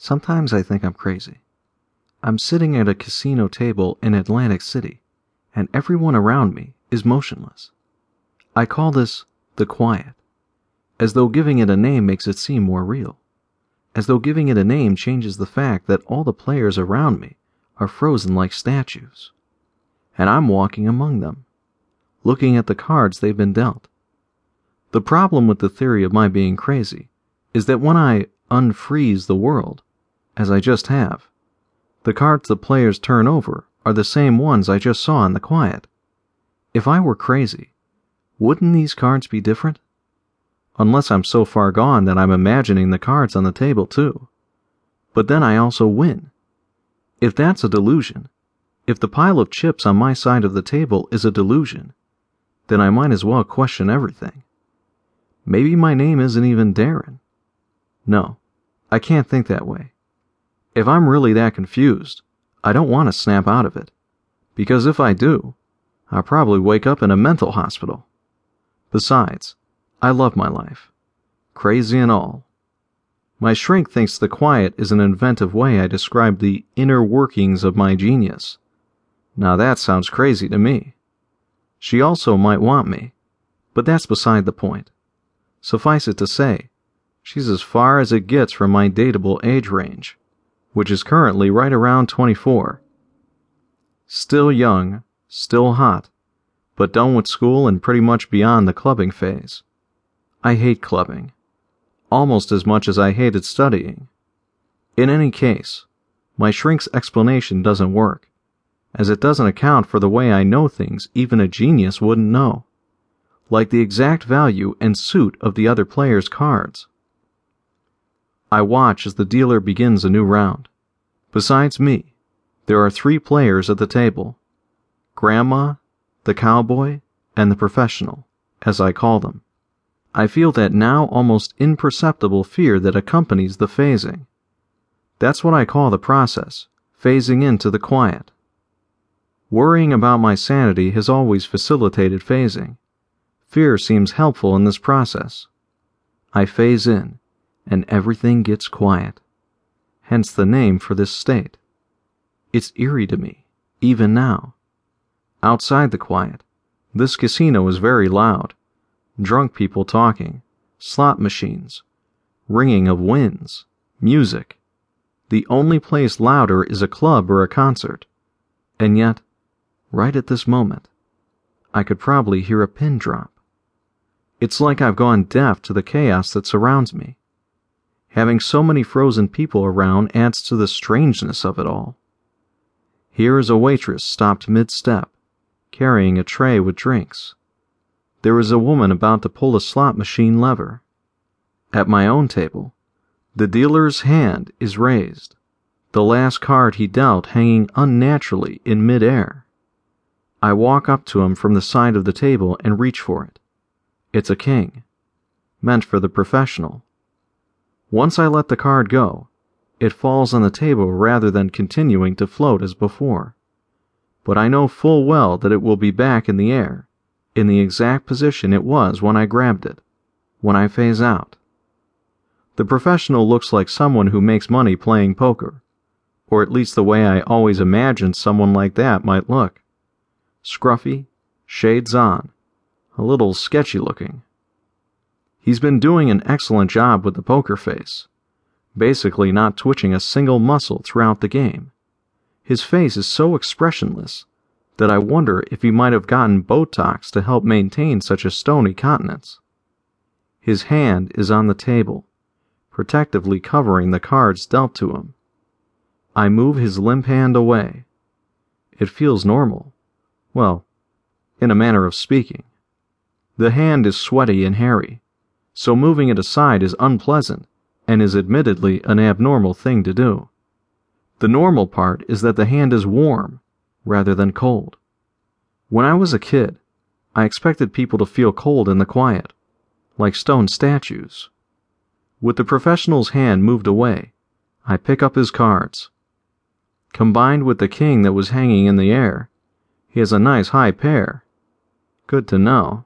Sometimes I think I'm crazy. I'm sitting at a casino table in Atlantic City, and everyone around me is motionless. I call this the quiet, as though giving it a name makes it seem more real, as though giving it a name changes the fact that all the players around me are frozen like statues, and I'm walking among them, looking at the cards they've been dealt. The problem with the theory of my being crazy is that when I unfreeze the world, as I just have. The cards the players turn over are the same ones I just saw in the quiet. If I were crazy, wouldn't these cards be different? Unless I'm so far gone that I'm imagining the cards on the table too. But then I also win. If that's a delusion, if the pile of chips on my side of the table is a delusion, then I might as well question everything. Maybe my name isn't even Darren. No, I can't think that way. If I'm really that confused, I don't want to snap out of it. Because if I do, I'll probably wake up in a mental hospital. Besides, I love my life. Crazy and all. My shrink thinks the quiet is an inventive way I describe the inner workings of my genius. Now that sounds crazy to me. She also might want me, but that's beside the point. Suffice it to say, she's as far as it gets from my dateable age range which is currently right around 24. Still young, still hot, but done with school and pretty much beyond the clubbing phase. I hate clubbing, almost as much as I hated studying. In any case, my shrink's explanation doesn't work, as it doesn't account for the way I know things even a genius wouldn't know, like the exact value and suit of the other player's cards. I watch as the dealer begins a new round. Besides me, there are three players at the table Grandma, the cowboy, and the professional, as I call them. I feel that now almost imperceptible fear that accompanies the phasing. That's what I call the process, phasing into the quiet. Worrying about my sanity has always facilitated phasing. Fear seems helpful in this process. I phase in and everything gets quiet. Hence the name for this state. It's eerie to me, even now. Outside the quiet, this casino is very loud. Drunk people talking, slot machines, ringing of winds, music. The only place louder is a club or a concert. And yet, right at this moment, I could probably hear a pin drop. It's like I've gone deaf to the chaos that surrounds me. Having so many frozen people around adds to the strangeness of it all. Here is a waitress stopped mid step, carrying a tray with drinks. There is a woman about to pull a slot machine lever. At my own table, the dealer's hand is raised, the last card he dealt hanging unnaturally in midair. I walk up to him from the side of the table and reach for it. It's a king, meant for the professional. Once I let the card go, it falls on the table rather than continuing to float as before. But I know full well that it will be back in the air, in the exact position it was when I grabbed it, when I phase out. The professional looks like someone who makes money playing poker, or at least the way I always imagined someone like that might look. Scruffy, shades on, a little sketchy looking. He's been doing an excellent job with the poker face, basically not twitching a single muscle throughout the game. His face is so expressionless that I wonder if he might have gotten Botox to help maintain such a stony countenance. His hand is on the table, protectively covering the cards dealt to him. I move his limp hand away. It feels normal. Well, in a manner of speaking. The hand is sweaty and hairy so moving it aside is unpleasant and is admittedly an abnormal thing to do. The normal part is that the hand is warm rather than cold. When I was a kid, I expected people to feel cold in the quiet, like stone statues. With the professional's hand moved away, I pick up his cards. Combined with the king that was hanging in the air, he has a nice high pair. Good to know.